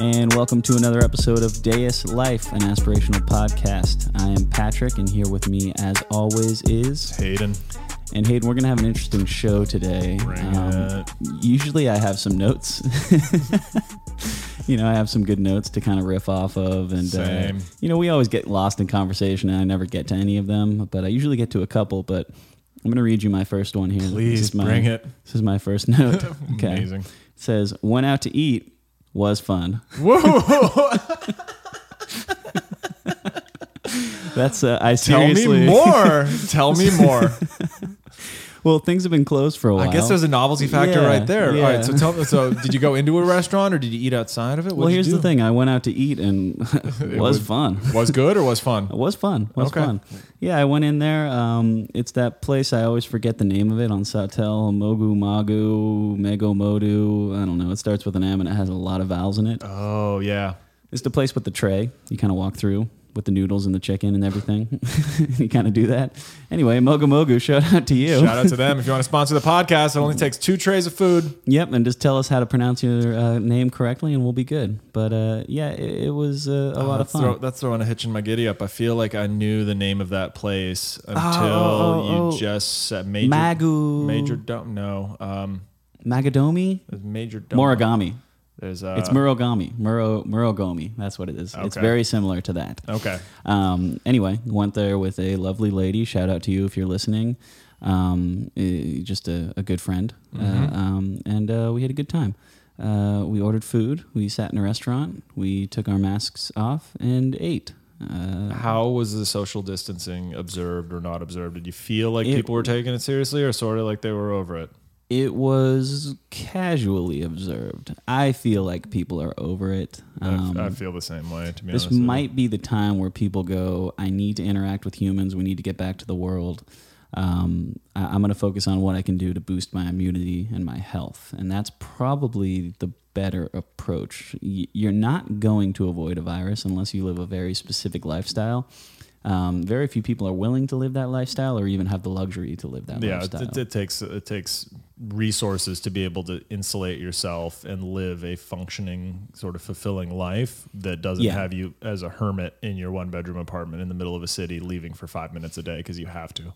and welcome to another episode of Deus Life, an aspirational podcast. I am Patrick, and here with me, as always, is Hayden. And Hayden, we're going to have an interesting show today. Um, usually, I have some notes. you know, I have some good notes to kind of riff off of, and uh, you know, we always get lost in conversation, and I never get to any of them, but I usually get to a couple. But I'm going to read you my first one here. Please my, bring it. This is my first note. Okay. Amazing. It says, "Went out to eat, was fun." Whoa. That's uh, I seriously. Tell me more. Tell me more. Well, things have been closed for a while. I guess there's a novelty factor Yeah, right there. yeah. All right, so tell me. So, did you go into a restaurant or did you eat outside of it? well, What'd you here's the thing. I went out to eat and it was was- fun. Was good or was fun? It was fun. Was Okay. fun. Yeah, I went in there. Um, it's that place I always forget the name of it on Sawtelle, Mogu Magu, Mego Modu. I don't know. It starts with an M and it has a lot of vowels in it. Oh yeah. It's the place with the tray. You kind of walk through with the noodles and the chicken and everything. you kind of do that. Anyway, Mogu Mogu, shout out to you. Shout out to them. If you want to sponsor the podcast, it only takes two trays of food. Yep, and just tell us how to pronounce your uh, name correctly, and we'll be good. But uh, yeah, it, it was uh, a Oh, lot of fun. throw, that's throwing a hitch in my giddy up. I feel like I knew the name of that place until oh, oh. you just said major. Magu. Major don't know. Um, Magadomi, major don't Morigami. There's uh, It's Murogami, Muro Murogomi. That's what it is. It's very similar to that. Okay. Um, anyway, went there with a lovely lady. Shout out to you if you're listening. Um, just a, a good friend, Mm-hmm. uh, um, and uh, we had a good time. Uh, we ordered food. We sat in a restaurant. We took our masks off and ate. Uh, How was the social distancing observed or not observed? Did you feel like It- people were taking it seriously or sort of like they were over it? It was casually observed. I feel like people are over it. Um, I feel the same way, to be this honest. might be the time where people go i need to interact with humans we need to get back to the world um, I, i'm going to focus on what i can do to boost my immunity and my health and that's probably the better approach Y- you're not going to avoid a virus unless you live a very specific lifestyle um, very few people are willing to live that lifestyle or even have the luxury to live that yeah, lifestyle it, it takes it takes resources to be able to insulate yourself and live a functioning, sort of fulfilling life that doesn't Yeah. have you as a hermit in your one bedroom apartment in the middle of a city, leaving for five minutes a day because you have to.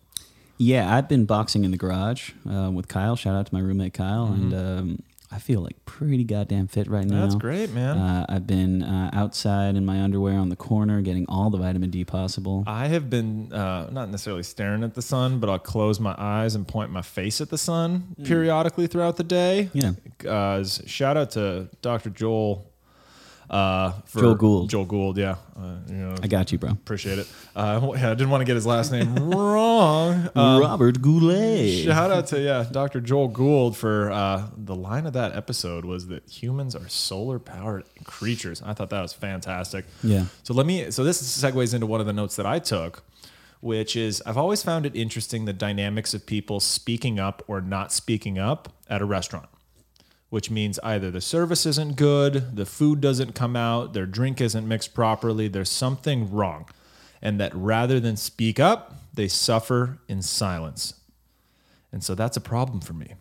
Yeah, I've been boxing in the garage uh, with Kyle. Shout out to my roommate Kyle, and um, I feel like pretty goddamn fit right now. That's great, man. Uh, I've been uh, outside in my underwear on the corner, getting all the vitamin D possible. I have been uh, not necessarily staring at the sun, but I'll close my eyes and point my face at the sun periodically throughout the day. Yeah. Uh, shout out to Dr. Joel. Uh, for Joel Gould. Joel Gould, yeah. Uh, you know, I got you, bro. appreciate it. Uh, yeah, I didn't want to get his last name wrong. Um, Robert Goulet. Shout out to yeah, Dr. Joel Gould for uh, the line of that episode was that humans are solar powered creatures. I thought that was fantastic. Yeah. So let me. So this segues into one of the notes that I took, which is I've always found it interesting the dynamics of people speaking up or not speaking up at a restaurant. Which means either the service isn't good, the food doesn't come out, their drink isn't mixed properly, there's something wrong. And that rather than speak up, they suffer in silence. And so that's a problem for me.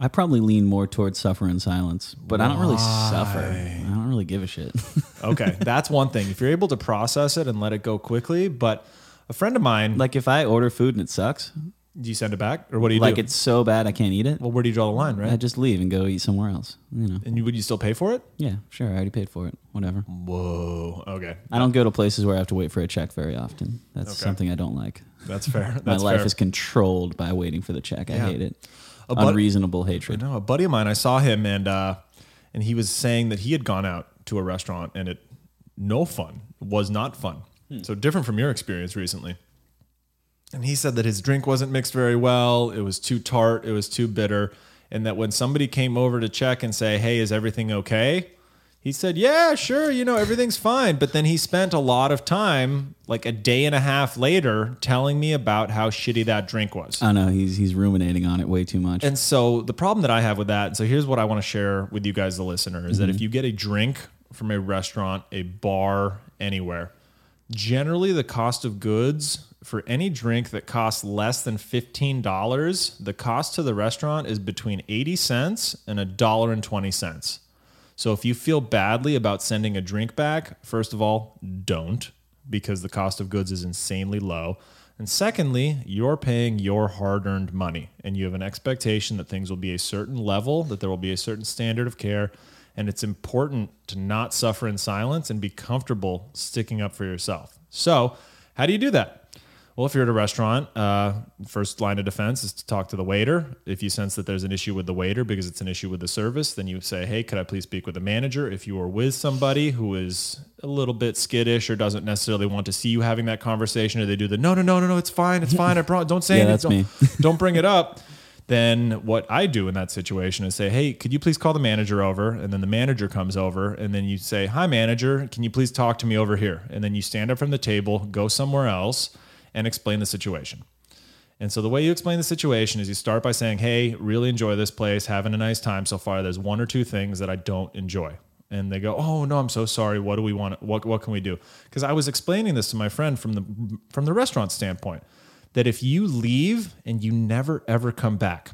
I probably lean more towards suffer in silence, but I don't really suffer. I don't really give a shit. Okay, that's one thing. If you're able to process it and let it go quickly, but a friend of mine, like if I order food and it sucks, do you send it back or what do you like do? it's so bad I can't eat it, well, where do you draw the line, right? I just leave and go eat somewhere else. You know. and you, would you still pay for it? Yeah, sure. I already paid for it. Whatever. Whoa. Okay. I don't go to places where I have to wait for a check very often. That's Okay. something I don't like. That's fair. My life fair. is controlled by waiting for the check. I Yeah. hate it. A bud- Unreasonable hatred. No, a buddy of mine. I saw him and uh, and he was saying that he had gone out to a restaurant and it no fun was not fun. So different from your experience recently. And he said that his drink wasn't mixed very well. It was too tart. It was too bitter. And that when somebody came over to check and say, "Hey, is everything okay?" He said, "Yeah, sure. You know, everything's fine." But then he spent a lot of time, like a day and a half later, telling me about how shitty that drink was. I know he's he's ruminating on it way too much. And so the problem that I have with that, so here's what I want to share with you guys, the listener, is that if mm-hmm. you get a drink from a restaurant, a bar, anywhere, generally the cost of goods for any drink that costs less than $15, the cost to the restaurant is between 80 cents and a dollar and 20 cents. So if you feel badly about sending a drink back, first of all, don't because the cost of goods is insanely low. And secondly, you're paying your hard earned money and you have an expectation that things will be a certain level, that there will be a certain standard of care. And it's important to not suffer in silence and be comfortable sticking up for yourself. So, how do you do that? Well, if you're at a restaurant, uh, first line of defense is to talk to the waiter. If you sense that there's an issue with the waiter because it's an issue with the service, then you say, "Hey, could I please speak with the manager?" If you are with somebody who is a little bit skittish or doesn't necessarily want to see you having that conversation, or they do the "No, no, no, no, no, it's fine, it's fine, I promise, don't say Yeah, anything, don't, don't bring it up." Then what I do in that situation is say, "Hey, could you please call the manager over?" And then the manager comes over, and then you say, "Hi, manager, can you please talk to me over here?" And then you stand up from the table, go somewhere else and explain the situation. And so the way you explain the situation is you start by saying, "Hey, really enjoy this place, having a nice time so far. There's one or two things that I don't enjoy." And they go, "Oh, no, I'm so sorry. What do we want? What what can we do?" Because I was explaining this to my friend from the from the restaurant standpoint that if you leave and you never ever come back,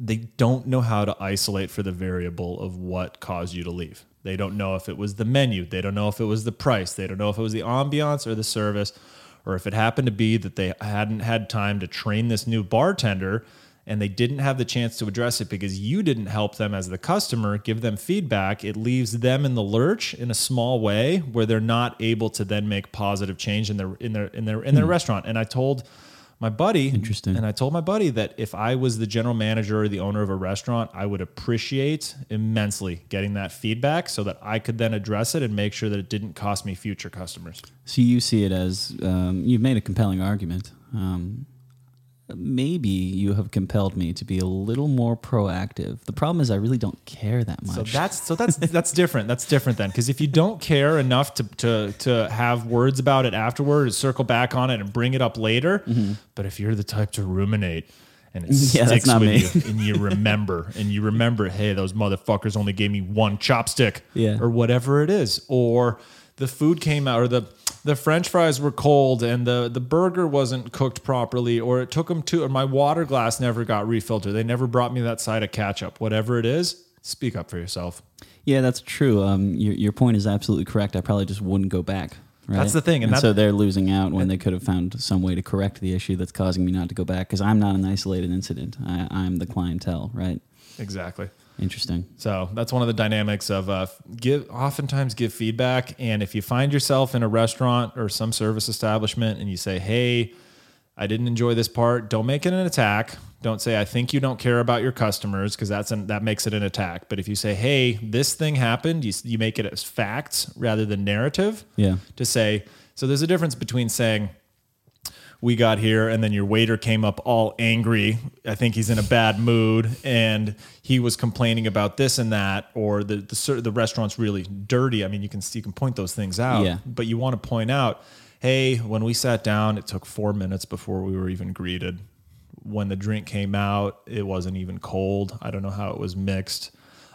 they don't know how to isolate for the variable of what caused you to leave. They don't know if it was the menu, they don't know if it was the price, they don't know if it was the ambiance or the service or if it happened to be that they hadn't had time to train this new bartender and they didn't have the chance to address it because you didn't help them as the customer give them feedback it leaves them in the lurch in a small way where they're not able to then make positive change in their in their in their in their hmm. restaurant. And i told my buddy Interesting. and i told my buddy that if i was the general manager or the owner of a restaurant i would appreciate immensely getting that feedback so that i could then address it and make sure that it didn't cost me future customers So you see it as um, you've made a compelling argument. Um, maybe you have compelled me to be a little more proactive. The problem is I really don't care that much. So that's so that's that's different. That's different then, because if you don't care enough to to to have words about it afterward, circle back on it and bring it up later. But if you're the type to ruminate and it Mm-hmm. Yeah, sticks with me. you, and you remember and you remember, hey, those motherfuckers only gave me one chopstick, Yeah. or whatever it is, or the food came out, or the the French fries were cold, and the the burger wasn't cooked properly, or it took them to, or my water glass never got refilled, or they never brought me that side of ketchup. Whatever it is, speak up for yourself. yeah, that's true. Um, your, your point is absolutely correct. I probably just wouldn't go back. Right? That's the thing, and that- so they're losing out when they could have found some way to correct the issue that's causing me not to go back because I'm not an isolated incident. I, I'm the clientele, right? Exactly. Interesting. So that's one of the dynamics of uh, give. Oftentimes, give feedback, and if you find yourself in a restaurant or some service establishment, and you say, "Hey, I didn't enjoy this part," don't make it an attack. Don't say, "I think you don't care about your customers," because that's an, that makes it an attack. But if you say, "Hey, this thing happened," you you make it as facts rather than narrative. Yeah. To say, so there's a difference between saying we got here and then your waiter came up all angry. I think he's in a bad mood and he was complaining about this and that or the the, the restaurant's really dirty. I mean you can you can point those things out Yeah. but you want to point out hey when we sat down it took 4 minutes before we were even greeted. When the drink came out it wasn't even cold. I don't know how it was mixed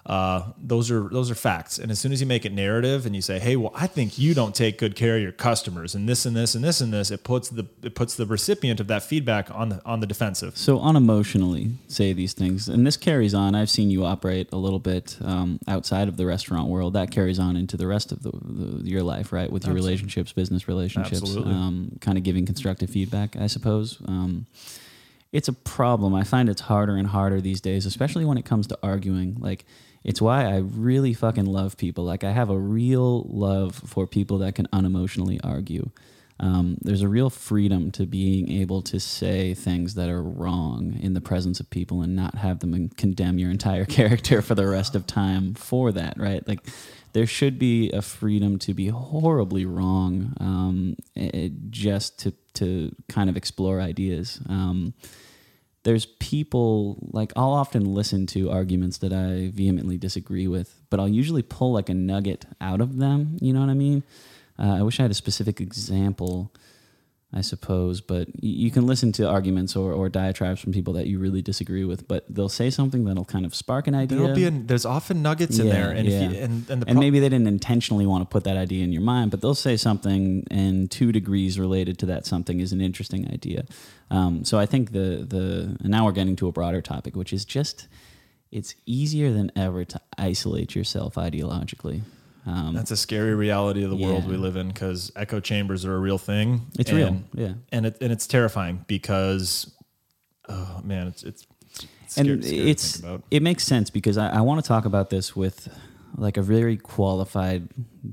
uh, those are those are facts. And as soon as you make it narrative and you say, "Hey, well, I think you don't take good care of your customers," and this and this and this and this, it puts the it puts the recipient of that feedback on the on the defensive. So unemotionally say these things, and this carries on. I've seen you operate a little bit um, outside of the restaurant world. That carries on into the rest of the, the your life, right? With your relationships, business relationships, Absolutely. um, kind of giving constructive feedback, I suppose. Um, it's a problem. I find it's harder and harder these days, especially when it comes to arguing. Like, it's why I really fucking love people. Like, I have a real love for people that can unemotionally argue. Um, there's a real freedom to being able to say things that are wrong in the presence of people and not have them condemn your entire character for the rest of time for that, right? Like, there should be a freedom to be horribly wrong um, it, just to, to kind of explore ideas. Um, there's people like I'll often listen to arguments that I vehemently disagree with, but I'll usually pull like a nugget out of them. You know what I mean? Uh, I wish I had a specific example, I suppose, but you can listen to arguments or, or diatribes from people that you really disagree with, but they'll say something that'll kind of spark an idea. There'll be a, there's often nuggets in there, and yeah. if you, and and the and pro- maybe they didn't intentionally want to put that idea in your mind, but they'll say something, and two degrees related to that something is an interesting idea. Um, so I think the the and now we're getting to a broader topic, which is just it's easier than ever to isolate yourself ideologically. Um, That's a scary reality of the world we live in because echo chambers are a real thing. it's and, real, yeah. and it and it's terrifying because, oh man, it's it's, it's scary, and scary it's it makes sense because I, I want to talk about this with like a very qualified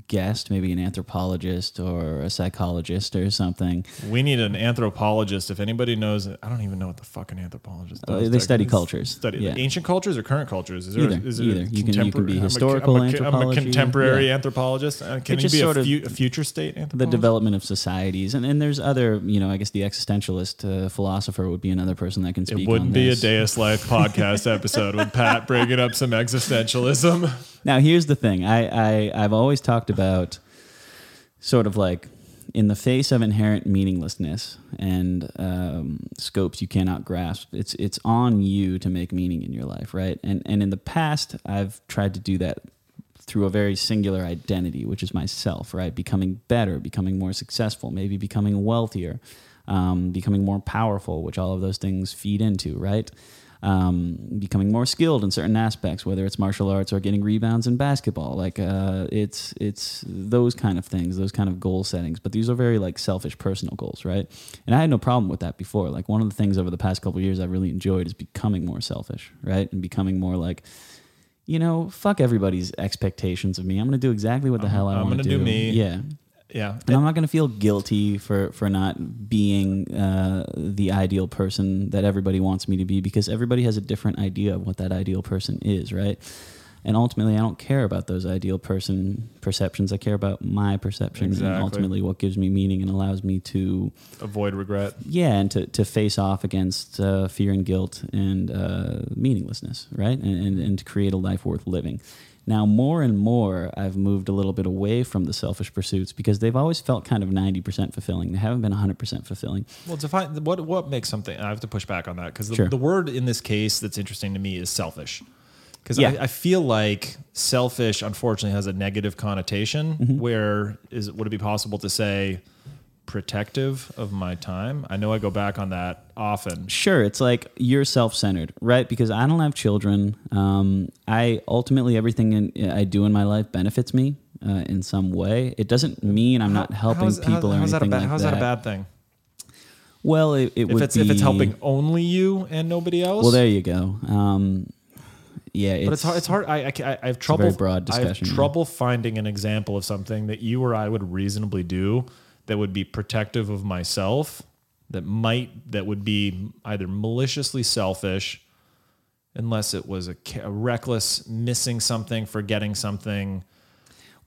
guest, maybe an anthropologist or a psychologist or something. We need an anthropologist. If anybody knows, I don't even know what the fuck an anthropologist Uh, does. they study cultures. Study Yeah. ancient cultures or current cultures. Is there, Either, is a either. You can- you can be contempor- I'm a- historical I'm a, I'm a contemporary yeah. anthropologist. Uh, Can you be a, fu- a future state anthropologist? The development of societies, and, and there's other, you know, I guess the existentialist uh, philosopher would be another person that can speak. It wouldn't be a. Deus Life podcast episode with Pat bringing up some existentialism. Now, here's the thing. I, I I've always talked about sort of like in the face of inherent meaninglessness and um, scopes you cannot grasp. It's it's on you to make meaning in your life, right? And and in the past, I've tried to do that through a very singular identity, which is myself, right? Becoming better, becoming more successful, maybe becoming wealthier, um, becoming more powerful, which all of those things feed into, right? Um, becoming more skilled in certain aspects, whether it's martial arts or getting rebounds in basketball, like uh, it's it's those kind of things, those kind of goal settings. But these are very like selfish, personal goals, right? And I had no problem with that before. Like one of the things over the past couple of years I've really enjoyed is becoming more selfish, right, and becoming more like you know, fuck everybody's expectations of me. I'm going to do exactly what the hell I I'm want gonna to do me. Yeah. Yeah. And I'm not going to feel guilty for, for not being uh, the ideal person that everybody wants me to be because everybody has a different idea of what that ideal person is, right? And ultimately, I don't care about those ideal person perceptions. I care about my perception Exactly. and ultimately what gives me meaning and allows me to Avoid regret. yeah, and to, to face off against uh, fear and guilt and uh, meaninglessness, right? And, and, and to create a life worth living. Now, more and more, I've moved a little bit away from the selfish pursuits because they've always felt kind of 90% fulfilling. They haven't been 100% fulfilling. Well, define what what makes something. I have to push back on that because the, Sure. the word in this case that's interesting to me is selfish. Because Yeah. I, I feel like selfish, unfortunately, has a negative connotation. Mm-hmm. Where is would it be possible to say protective of my time? I know I go back on that often. Sure, it's like you're self centered, right? Because I don't have children. Um, I ultimately, everything in, I do in my life benefits me uh, in some way. It doesn't mean I'm not helping How's- people how's, or how's that a anything bad, like how's that. a bad thing? Well, it, it If would it's be, if it's helping only you and nobody else. Well, there you go. Um, yeah, it's, But it's hard. It's hard. I, I, I have trouble. broad I have trouble finding an example of something that you or I would reasonably do that would be protective of myself. That might that would be either maliciously selfish, unless it was a, a reckless missing something, forgetting something.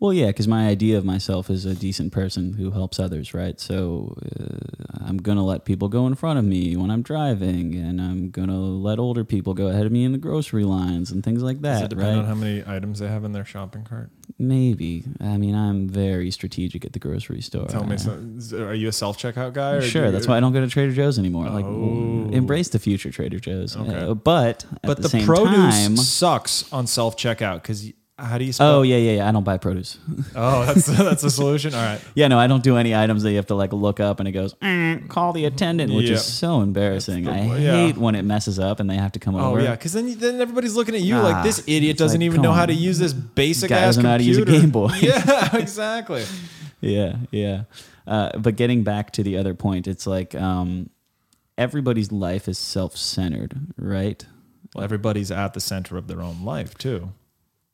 Well, yeah, because my idea of myself is a decent person who helps others, right? So uh, I'm gonna let people go in front of me when I'm driving, and I'm gonna let older people go ahead of me in the grocery lines and things like that. Does it depend right? on how many items they have in their shopping cart? Maybe. I mean, I'm very strategic at the grocery store. Tell me, I- so, are you a self checkout guy? Or Sure, that's why I don't go to Trader Joe's anymore. Like, Oh. embrace the future, Trader Joe's. Okay. Uh, but But the, the, produce time, sucks on self checkout because how do you? Spell? oh yeah, yeah, yeah. I don't buy produce. Oh, that's that's the solution. All right. Yeah, no, I don't do any items that you have to like look up and it goes, "Eh, call the attendant, which is so embarrassing. I yeah. hate when it messes up and they have to come Oh over. yeah, because then then everybody's looking at you Ah, like this idiot doesn't like, even know how to use this basic Guy ass doesn't know how to use a. Game Boy. Yeah, exactly. yeah, yeah. Uh, but getting back to the other point, it's like um, everybody's life is self-centered, right? Well, everybody's at the center of their own life too.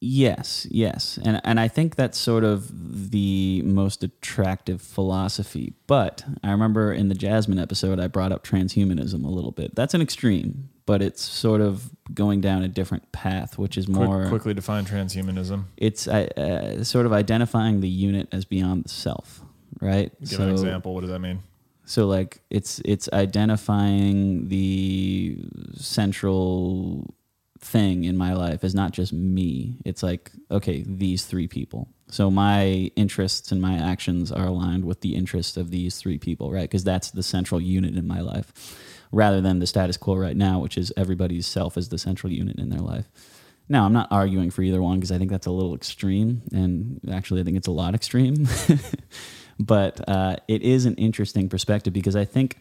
Yes, yes. And and I think that's sort of the most attractive philosophy. But I remember in the Jasmine episode I brought up transhumanism a little bit. That's an extreme, but it's sort of going down a different path, which is Quick, more quickly define transhumanism. it's uh, uh, sort of identifying the unit as beyond the self, right? Give an example. What does that mean? So like it's it's identifying the central thing in my life is not just me. It's like okay, these three people. So my interests and my actions are aligned with the interests of these three people, right? Because that's the central unit in my life, rather than the status quo right now, which is everybody's self is the central unit in their life. Now, I'm not arguing for either one because I think that's a little extreme, and actually, I think it's a lot extreme. but uh, it is an interesting perspective because I think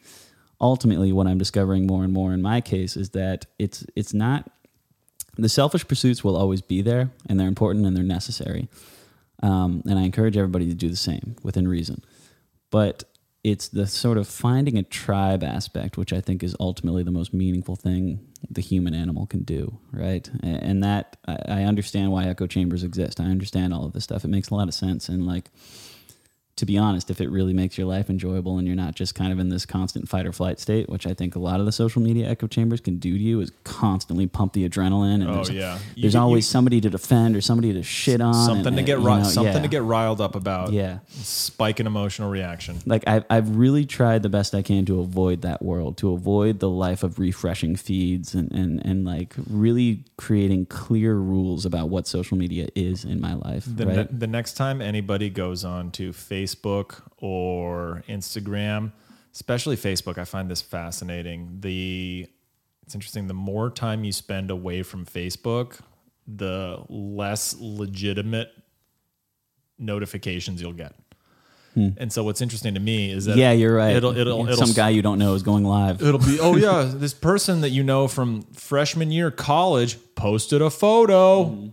ultimately what I'm discovering more and more in my case is that it's it's not the selfish pursuits will always be there, and they're important and they're necessary. Um, and I encourage everybody to do the same within reason. But it's the sort of finding a tribe aspect, which I think is ultimately the most meaningful thing the human animal can do, right? And that I I understand why echo chambers exist. I understand all of this stuff. It makes a lot of sense. And like, to be honest, if it really makes your life enjoyable and you're not just kind of in this constant fight or flight state, which I think a lot of the social media echo chambers can do to you, is constantly pump the adrenaline. And Oh, there's, yeah. You there's get- always you- somebody to defend or somebody to shit on. something and, to get you know, something yeah. to get riled up about. Yeah. Spike an emotional reaction. Like I've, I've really tried the best I can to avoid that world, to avoid the life of refreshing feeds and, and, and like really creating clear rules about what social media is in my life. The, right? ne- the next time anybody goes on to Facebook or Instagram, especially Facebook, I find this fascinating. The it's interesting. The more time you spend away from Facebook, the less legitimate notifications you'll get. And so, what's interesting to me is that Hmm. yeah, you're right. It'll it'll, it'll Some guy you don't know is going live. It'll be, oh yeah, this person that you know from freshman year college posted a photo.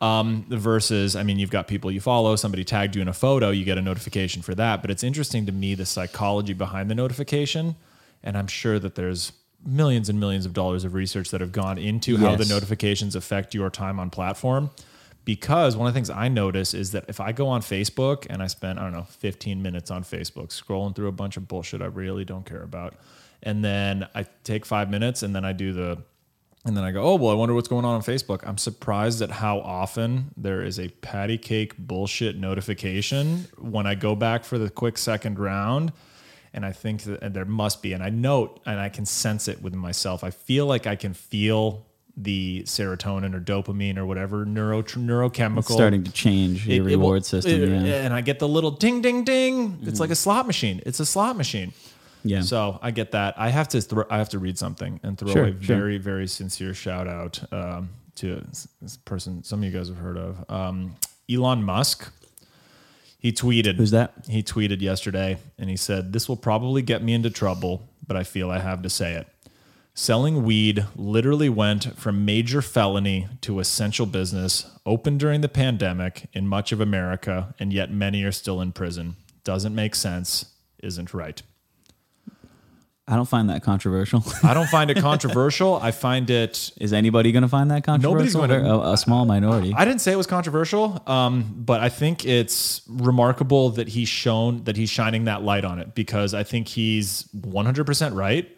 Um, versus, I mean, you've got people you follow, somebody tagged you in a photo, you get a notification for that. But it's interesting to me the psychology behind the notification. And I'm sure that there's millions and millions of dollars of research that have gone into how the notifications affect your time on platform. Because one of the things I notice is that if I go on Facebook and I spend, I don't know, 15 minutes on Facebook scrolling through a bunch of bullshit I really don't care about, and then I take five minutes and then I do the, and then I go, oh, well, I wonder what's going on on Facebook. I'm surprised at how often there is a patty cake bullshit notification when I go back for the quick second round. And I think that there must be, and I note and I can sense it within myself. I feel like I can feel the serotonin or dopamine or whatever neuro neurochemical It's starting to change your it will- reward system. it- yeah. And I get the little ding, ding, ding. It's mm-hmm. like a slot machine. It's a slot machine. Yeah. So I get that. I have to. Throw, I have to read something and throw Sure, a sure. very, very sincere shout out um, to this person. Some of you guys have heard of um, Elon Musk. He tweeted. Who's that? He tweeted yesterday, and he said, "This will probably get me into trouble, but I feel I have to say it." Selling weed literally went from major felony to essential business, open during the pandemic in much of America, and yet many are still in prison. Doesn't make sense, isn't right. I don't find that controversial. I don't find it controversial. I find it. is anybody going to find that controversial? Nobody's gonna- a, a small minority. I didn't say it was controversial, um, but I think it's remarkable that he's shown that he's shining that light on it because I think he's 100% right.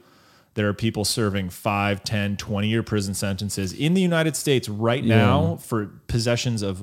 There are people serving 5, 10, 20 year prison sentences in the United States right now for possessions of,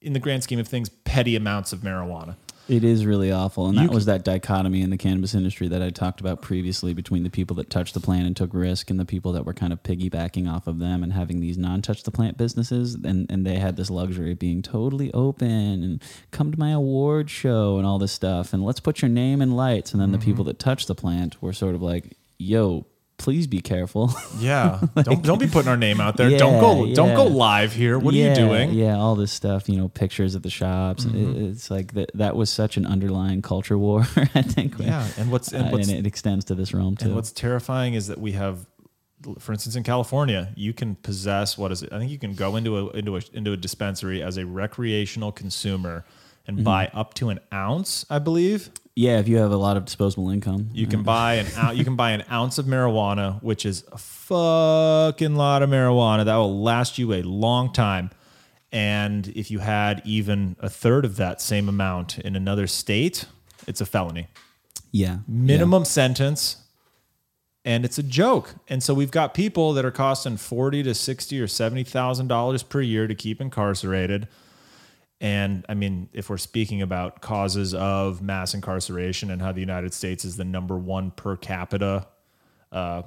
in the grand scheme of things, petty amounts of marijuana. It is really awful. And You that was that dichotomy in the cannabis industry that I talked about previously between the people that touched the plant and took risk and the people that were kind of piggybacking off of them and having these non touch the plant businesses. And, and they had this luxury of being totally open and come to my award show and all this stuff. And let's put your name in lights. And then the mm-hmm. people that touched the plant were sort of like, yo, please be careful. Yeah, don't don't be putting our name out there. don't Yeah, go don't go live here. What Yeah, are you doing? Yeah, all this stuff, you know, pictures at the shops. It- it's like that. That was such an underlying culture war. I think. Yeah, and what's and Uh, and it extends to this realm too. And what's terrifying is that we have, for instance, in California, you can possess what is it? I think you can go into a into a into a dispensary as a recreational consumer and Mm-hmm. buy up to an ounce, I believe. Yeah, if you have a lot of disposable income, You can mm. buy an ou- you can buy an ounce of marijuana, which is a fucking lot of marijuana. That will last you a long time. And if you had even a third of that same amount in another state, it's a felony. yeah, minimum sentence and it's a joke. And so we've got people that are costing 40 to 60 or 70 thousand dollars per year to keep incarcerated and i mean if we're speaking about causes of mass incarceration and how the united states is the number one per capita uh,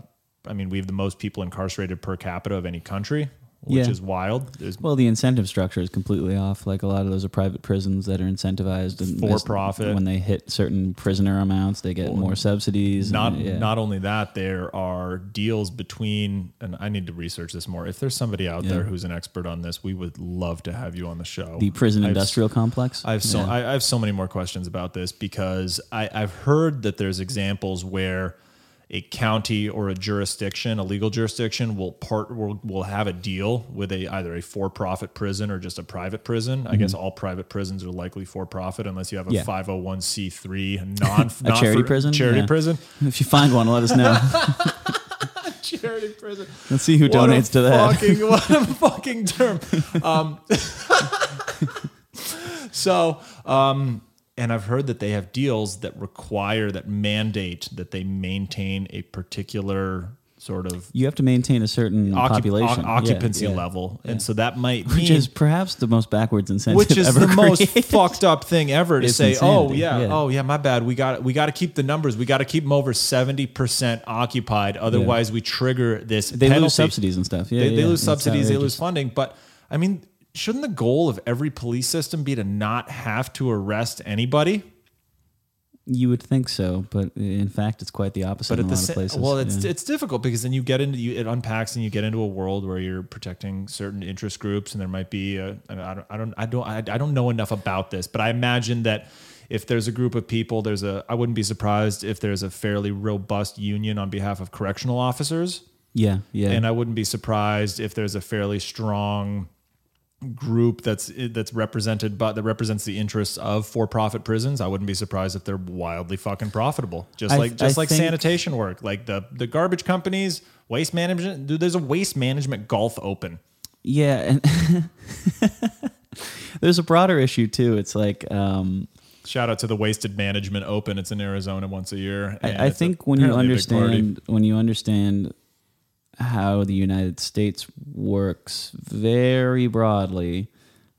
i mean we have the most people incarcerated per capita of any country which Yeah. is wild there's Well, the incentive structure is completely off. Like a lot of those are private prisons that are incentivized and For profit. When they hit certain prisoner amounts, they get more subsidies. not and, yeah. not only that there are deals between and I need to research this more if there's somebody out there who's an expert on this we would love to have you on the show the prison I've- industrial complex. I have so Yeah. I, I have so many more questions about this because I, I've heard that there's examples where a county or a jurisdiction, a legal jurisdiction, will part will, will have a deal with a either a for-profit prison or just a private prison. I guess all private prisons are likely for-profit unless you have a Mm-hmm. 501c3 non A charity prison? Charity Yeah. prison. If you find one, let us know. charity prison. Let's see who What donates to that. Fucking, what a fucking term. Um, so, um, and I've heard that they have deals that require, that mandate that they maintain a particular sort of You have to maintain a certain occup- population, o- occupancy Yeah, yeah. level. And so that might mean. which is perhaps the most backwards incentive which is the most fucked up thing ever to It's say, oh insanity, yeah, yeah. oh yeah, my bad. We got we got to keep the numbers. We got to keep them over seventy percent occupied. Otherwise, we trigger this. They penalty. lose subsidies and stuff. Yeah, they, they lose subsidies, they lose funding. But I mean, shouldn't the goal of every police system be to not have to arrest anybody? You would think so, but in fact, it's quite the opposite But at a the lot of same, places. well, it's yeah. it's difficult because then you get into you, it unpacks and you get into a world where you're protecting certain interest groups, and there might be a, I don't I don't I don't I, I don't know enough about this, but I imagine that if there's a group of people, there's a I wouldn't be surprised if there's a fairly robust union on behalf of correctional officers. yeah, yeah. and I wouldn't be surprised if there's a fairly strong group that's that's represented but that represents the interests of for-profit prisons. I wouldn't be surprised if they're wildly fucking profitable, just I- like just I like sanitation work, like the the garbage companies, waste management. Dude, there's a waste management golf open. Yeah, and there's a broader issue too. It's like um, Shout out to the Wasted Management Open. It's in Arizona once a year. I, I think when you apparently a big party. understand when you understand how the United States works very broadly,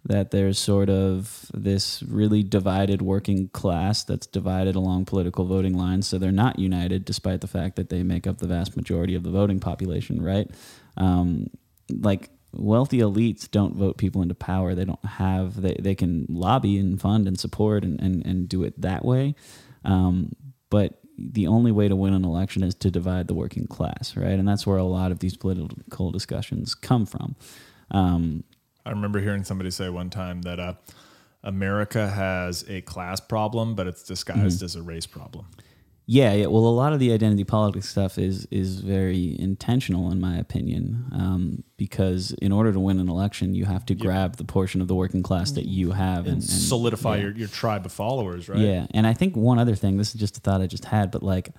that there's sort of this really divided working class that's divided along political voting lines. So they're not united, despite the fact that they make up the vast majority of the voting population, right? Um, like wealthy elites don't vote people into power. They don't have they, they can lobby and fund and support and, and, and do it that way. Um, but the only way to win an election is to divide the working class, right? And that's where a lot of these political discussions come from. Um, I remember hearing somebody say one time that uh, America has a class problem, but it's disguised Mm-hmm. as a race problem. Yeah, yeah. Well, a lot of the identity politics stuff is is very intentional, in my opinion, um, because in order to win an election, you have to grab the portion of the working class that you have and, and solidify yeah. your, your tribe of followers, right? Yeah, and I think one other thing. This is just a thought I just had, but like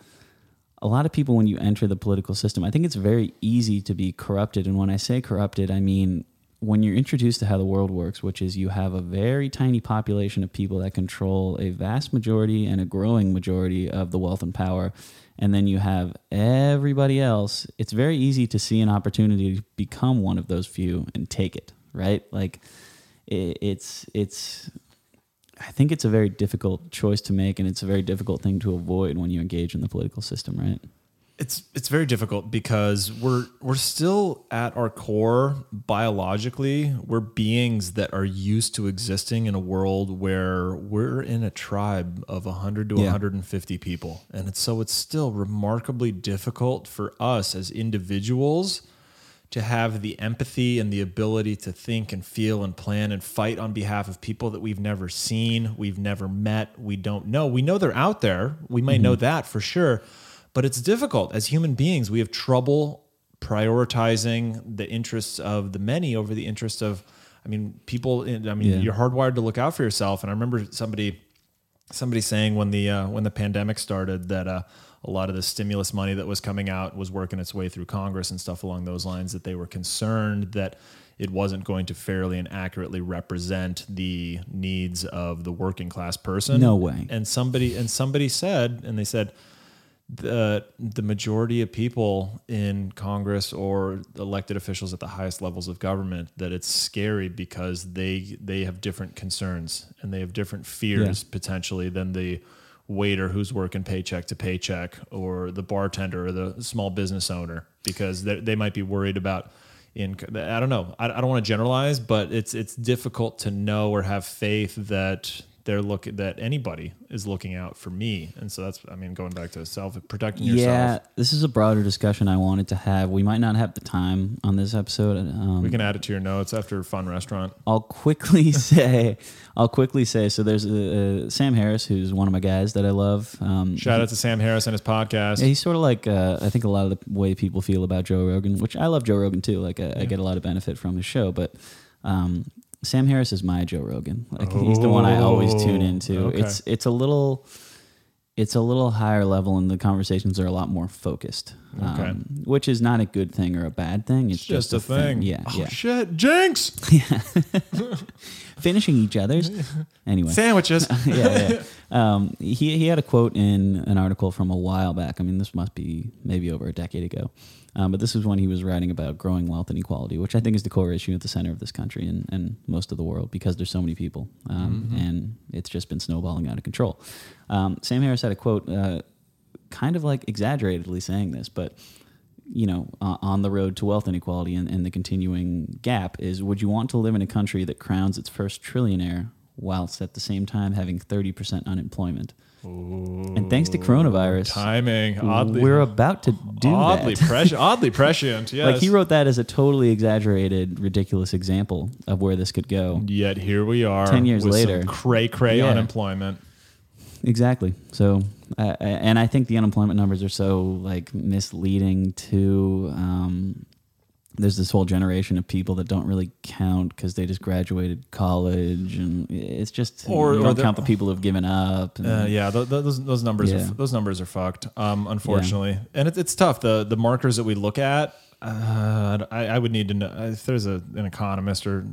a lot of people, when you enter the political system, I think it's very easy to be corrupted. And when I say corrupted, I mean when you're introduced to how the world works, which is you have a very tiny population of people that control a vast majority and a growing majority of the wealth and power, and then you have everybody else, it's very easy to see an opportunity to become one of those few and take it, right? Like it, it's it's I think it's a very difficult choice to make, and it's a very difficult thing to avoid when you engage in the political system, right? It's it's very difficult because we're we're still at our core biologically we're beings that are used to existing in a world where we're in a tribe of 100 to Yeah. 150 people and it's so it's still remarkably difficult for us as individuals to have the empathy and the ability to think and feel and plan and fight on behalf of people that we've never seen, we've never met, we don't know. We know they're out there. We might know mm-hmm. that for sure, but it's difficult as human beings. We have trouble prioritizing the interests of the many over the interests of I mean people I mean Yeah. you're hardwired to look out for yourself and I remember somebody somebody saying when the uh, when the pandemic started that uh, a lot of the stimulus money that was coming out was working its way through Congress and stuff along those lines. That they were concerned that it wasn't going to fairly and accurately represent the needs of the working class person. No way. And somebody and somebody said, and they said the the majority of people in Congress or elected officials at the highest levels of government that it's scary because they they have different concerns and they have different fears potentially than the waiter who's working paycheck to paycheck or the bartender or the small business owner because they, they might be worried about in I don't know. I, I don't want to generalize but it's it's difficult to know or have faith that they're looking that anybody is looking out for me, and so that's I mean going back to self protecting yourself. Yeah, this is a broader discussion I wanted to have. We might not have the time on this episode. Um, We can add it to your notes after fun restaurant. I'll quickly say, I'll quickly say. So there's uh, uh, Sam Harris, who's one of my guys that I love. Um, Shout out to Sam Harris and his podcast. Yeah, he's sort of like uh, I think a lot of the way people feel about Joe Rogan, which I love Joe Rogan too. Like I, I get a lot of benefit from his show, but um, Sam Harris is my Joe Rogan. Like he's the one I always tune into. Oh, okay. It's it's a little it's a little higher level, and the conversations are a lot more focused, um, Okay. which is not a good thing or a bad thing. It's just a thing. Yeah, Oh yeah. shit, Jinx yeah. Finishing each other's. Anyway, sandwiches. yeah, yeah. Um, he he had a quote in an article from a while back. I mean, this must be maybe over a decade ago, um, but this was when he was writing about growing wealth inequality, which I think is the core issue at the center of this country and, and most of the world because there's so many people, um, and it's just been snowballing out of control. Um, Sam Harris had a quote, uh, kind of like exaggeratedly saying this, but you know, uh, on the road to wealth inequality and, and the continuing gap is would you want to live in a country that crowns its first trillionaire whilst at the same time having 30% unemployment? and thanks to coronavirus, Timing. Oddly, we're about to do oddly that. prescient. Oddly prescient. Yes. like he wrote that as a totally exaggerated, ridiculous example of where this could go. Yet here we are. 10 years with later. cray cray Yeah. unemployment. Exactly. So, uh, and I think the unemployment numbers are so like misleading to. Um, there's this whole generation of people that don't really count because they just graduated college, and it's just Or- you or don't count the people who've given up. and- Uh, yeah, th- th- those those numbers Yeah. are those numbers are fucked. Um, unfortunately, and it's it's tough. The the markers that we look at. Uh, I, I would need to know if there's a, an economist or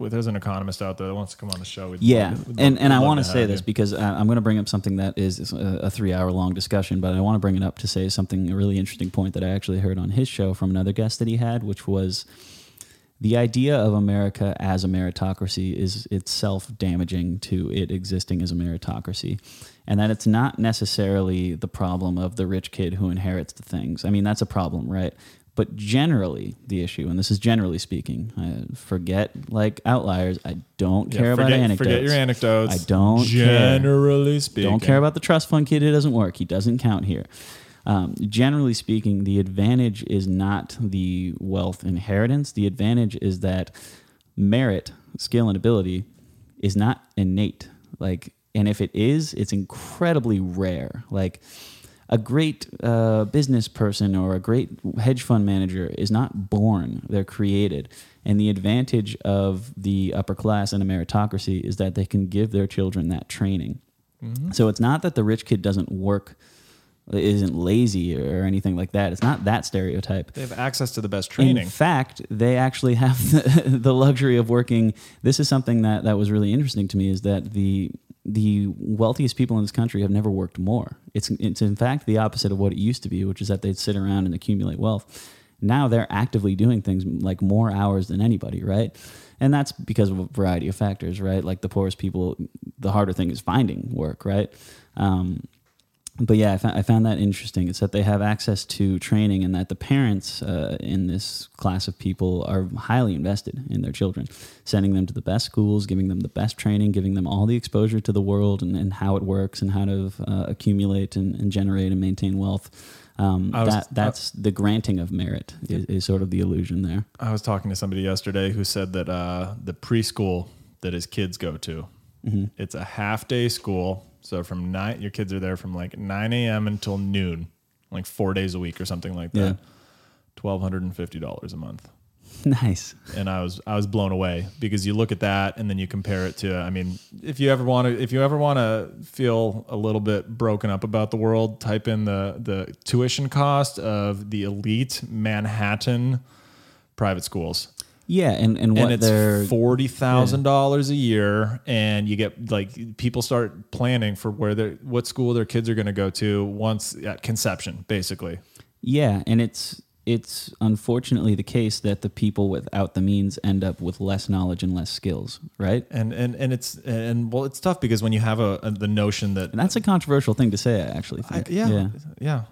if there's an economist out there that wants to come on the show. Yeah, love- and and I want to say this you. because uh, I'm going to bring up something that is a, a three hour long discussion, but I want to bring it up to say something a really interesting point that I actually heard on his show from another guest that he had, which was the idea of America as a meritocracy is itself damaging to it existing as a meritocracy, and that it's not necessarily the problem of the rich kid who inherits the things. I mean, that's a problem, right? But generally, the issue, and this is generally speaking, I forget like outliers. I don't Yeah, care about anecdotes. Forget your anecdotes. I don't care. generally speaking. Don't care about the trust fund kid who doesn't work. He doesn't count here. Um, generally speaking, the advantage is not the wealth inheritance. The advantage is that merit, skill, and ability is not innate. Like, and if it is, it's incredibly rare. Like, a great uh, business person or a great hedge fund manager is not born; they're created. And the advantage of the upper class and a meritocracy is that they can give their children that training. So it's not that the rich kid doesn't work, isn't lazy or anything like that. It's not that stereotype. They have access to the best training. In fact, they actually have the, the luxury of working. This is something that, that was really interesting to me is that the the wealthiest people in this country have never worked more. It's it's in fact the opposite of what it used to be, which is that they'd sit around and accumulate wealth. Now they're actively doing things like more hours than anybody, right? And that's because of a variety of factors, right? Like the poorest people, the harder thing is finding work, right? Um, but yeah, I found, I found that interesting. It's that they have access to training, and that the parents uh, in this class of people are highly invested in their children, sending them to the best schools, giving them the best training, giving them all the exposure to the world and, and how it works and how to uh, accumulate and, and generate and maintain wealth. Um, was- that that's the granting of merit is, is sort of the illusion there. I was talking to somebody yesterday who said that uh, the preschool that his kids go to, Mm-hmm. it's a half day school. So from nine, your kids are there from like 9 a.m. until noon, like four days a week or something like that. Twelve hundred and fifty dollars a month. nice. and I was I was blown away because you look at that and then you compare it to I mean if you ever want to if you ever want to feel a little bit broken up about the world type in the the tuition cost of the elite Manhattan private schools Yeah, and and what and they're it's forty thousand dollars a year and you get like people start planning for where they are what school their kids are going to go to once at conception basically Yeah, and it's it's unfortunately the case that the people without the means end up with less knowledge and less skills, right? and and and it's and well it's tough because when you have a, a the notion that And that's a controversial thing to say, I actually I, think. yeah, yeah,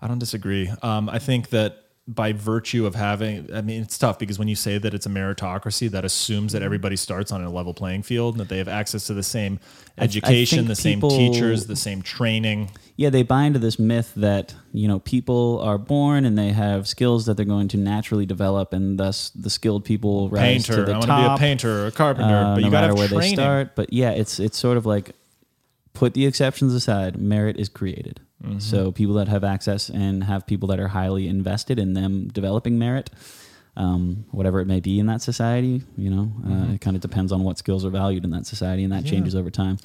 I don't disagree. Um, I think that by virtue of having, I mean, it's tough because when you say that it's a meritocracy, that assumes that everybody starts on a level playing field and that they have access to the same I education, the same teachers, the same training. Yeah, they buy into this myth that you know people are born and they have skills that they're going to naturally develop, and thus the skilled people rise to Painter, the I want to top. be a painter or a carpenter, uh, but no you got to where training. they start. But yeah, it's it's sort of like put the exceptions aside. Merit is created. Mm-hmm. So people that have access and have people that are highly invested in them developing merit, um, whatever it may be in that society, you know, uh, it kind of depends on what skills are valued in that society, and that Mm-hmm. Yeah. changes over time.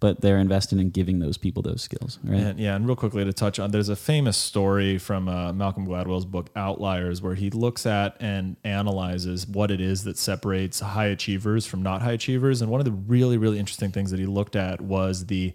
But they're invested in giving those people those skills, right? And, yeah, and real quickly to touch on, there's a famous story from uh, Malcolm Gladwell's book Outliers, where he looks at and analyzes what it is that separates high achievers from not high achievers. And one of the really, really interesting things that he looked at was the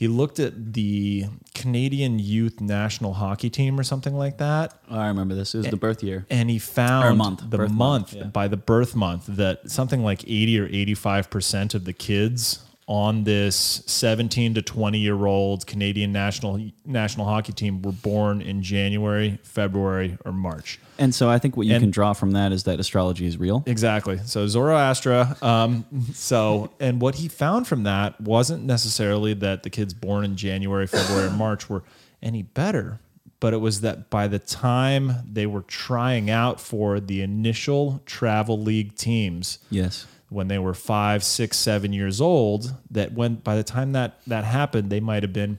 he looked at the Canadian youth national hockey team or something like that, Oh, I remember this. It was the birth year. and he found month, the month, month, yeah. by the birth month that something like 80 or 85 percent of the kids on this 17 to 20 year old Canadian national national hockey team were born in January, February, or March. And so I think what you And- can draw from that is that astrology is real. Exactly. So Zoroastra. Um, so, and what he found from that wasn't necessarily that the kids born in January, February, or March were any better, but it was that by the time they were trying out for the initial travel league teams, Yes. When they were five, six, seven years old, that when by the time that that happened, they might have been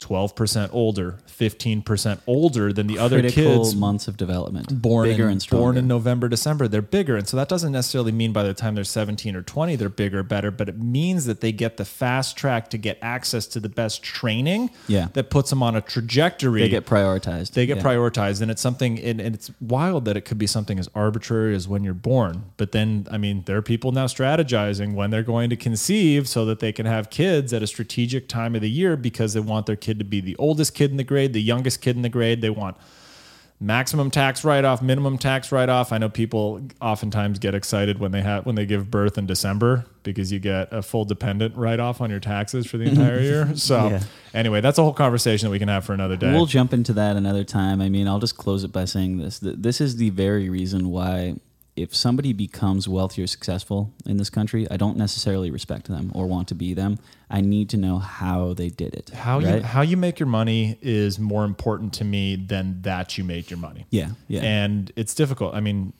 12% older, 15% older than the other Critical kids months of development. born bigger in, and stronger. born in November, December, they're bigger. And so that doesn't necessarily mean by the time they're 17 or 20, they're bigger, better, but it means that they get the fast track to get access to the best training Yeah. that puts them on a trajectory. they get prioritized. They get Yeah. prioritized, and it's something, and, and it's wild that it could be something as arbitrary as when you're born. But then, I mean, there are people now strategizing when they're going to conceive so that they can have kids at a strategic time of the year because they want their kid to be the oldest kid in the grade, the youngest kid in the grade. They want maximum tax write-off, minimum tax write-off. I know people oftentimes get excited when they have when they give birth in December because you get a full dependent write-off on your taxes for the entire year. So Yeah. anyway, that's a whole conversation that we can have for another day. We'll jump into that another time. I mean, I'll just close it by saying this. This is the very reason why if somebody becomes wealthy or successful in this country, I don't necessarily respect them or want to be them. I need to know how they did it. How you how you make your money is more important to me than that you made your money. Yeah, yeah. And it's difficult. I mean,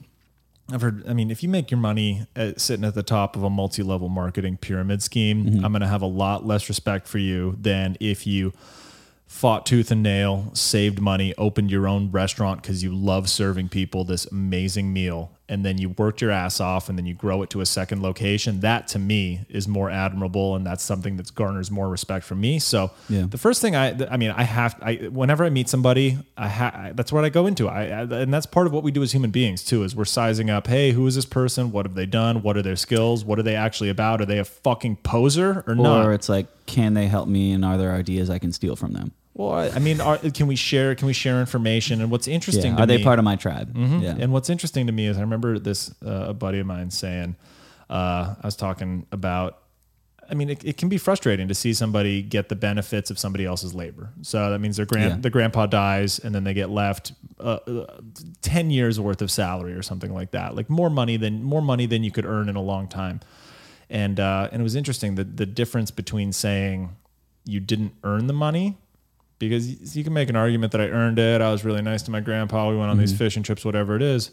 I've heard. I mean, if you make your money at, sitting at the top of a multi-level marketing pyramid scheme, Mm-hmm. I'm going to have a lot less respect for you than if you fought tooth and nail, saved money, opened your own restaurant because you love serving people this amazing meal, and then you worked your ass off, and then you grow it to a second location. That to me is more admirable, and that's something that garners more respect from me. So Yeah. the first thing I, I mean, I have, I whenever I meet somebody, I ha, that's what I go into. I, I and that's part of what we do as human beings too. Is we're sizing up. Hey, who is this person? What have they done? What are their skills? What are they actually about? Are they a fucking poser or, or not? Or it's like, can they help me and are there ideas I can steal from them? Well, I, I mean, are, can we share? Can we share information? And what's interesting? Yeah. to Are they me- part of my tribe? Yeah. And what's interesting to me is I remember this uh, a buddy of mine saying, uh, I was talking about. I mean, it, it can be frustrating to see somebody get the benefits of somebody else's labor. So that means their grand Yeah. the grandpa dies, and then they get left uh, uh, ten years worth of salary or something like that, like more money than more money than you could earn in a long time. And uh, and it was interesting the the difference between saying you didn't earn the money because you can make an argument that I earned it. I was really nice to my grandpa. We went on these mm-hmm. fishing trips, whatever it is.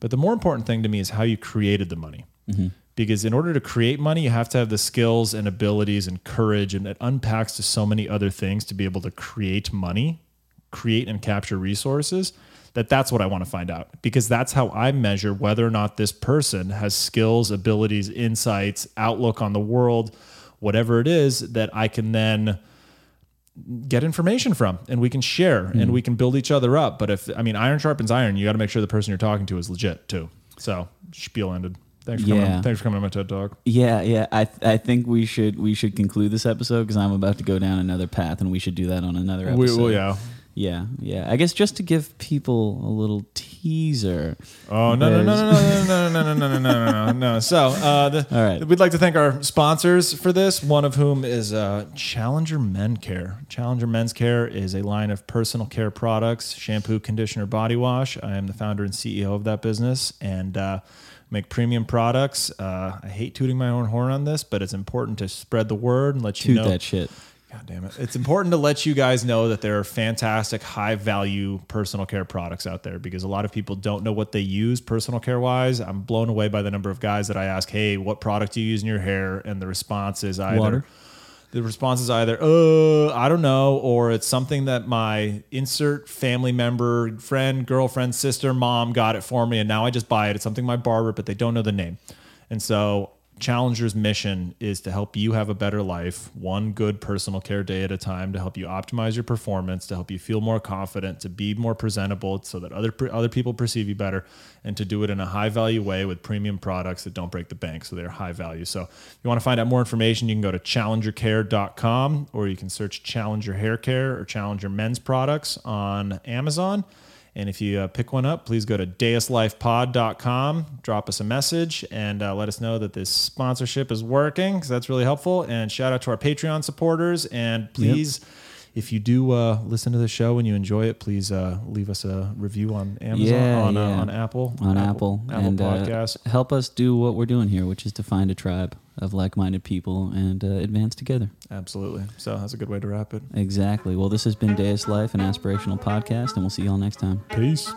But the more important thing to me is how you created the money. Mm-hmm. Because in order to create money, you have to have the skills and abilities and courage, and it unpacks to so many other things to be able to create money, create and capture resources. That that's what I want to find out because that's how I measure whether or not this person has skills, abilities, insights, outlook on the world, whatever it is that I can then get information from and we can share and hmm. we can build each other up. But if I mean iron sharpens iron, you got to make sure the person you're talking to is legit too. So spiel ended. Thanks for coming. Yeah. On, thanks for coming on my TED talk. Yeah, yeah. I I think we should we should conclude this episode because I'm about to go down another path, and we should do that on another episode. We, well, yeah. Yeah, yeah. I guess just to give people a little teaser. Oh no no no no no no no no no no no no no. So uh, the, All right. we'd like to thank our sponsors for this. One of whom is uh, Challenger Men Care. Challenger Men's Care is a line of personal care products: shampoo, conditioner, body wash. I am the founder and CEO of that business, and uh, make premium products. Uh, I hate tooting my own horn on this, but it's important to spread the word and let you Toot know that shit. God damn it. It's important to let you guys know that there are fantastic, high value personal care products out there because a lot of people don't know what they use personal care wise. I'm blown away by the number of guys that I ask, hey, what product do you use in your hair? And the response is either. Water. The response is either, uh, I don't know, or it's something that my insert family member, friend, girlfriend, sister, mom got it for me, and now I just buy it. It's something my barber, but they don't know the name. And so Challenger's mission is to help you have a better life, one good personal care day at a time, to help you optimize your performance, to help you feel more confident, to be more presentable, so that other other people perceive you better, and to do it in a high value way with premium products that don't break the bank, so they're high value. So, if you want to find out more information, you can go to challengercare.com, or you can search Challenger Hair Care or Challenger Men's Products on Amazon. And if you uh, pick one up, please go to deuslifepod.com, drop us a message, and uh, let us know that this sponsorship is working because that's really helpful. And shout out to our Patreon supporters. And please, if you do uh, listen to the show and you enjoy it, please uh, leave us a review on Amazon, Yeah, on, yeah. Uh, on Apple, on Apple, Apple and uh, Podcasts. help us do what we're doing here, which is to find a tribe of like-minded people and uh, advance together. Absolutely. So that's a good way to wrap it. Exactly. Well, this has been Deus Life, an aspirational podcast, and we'll see y'all next time. Peace.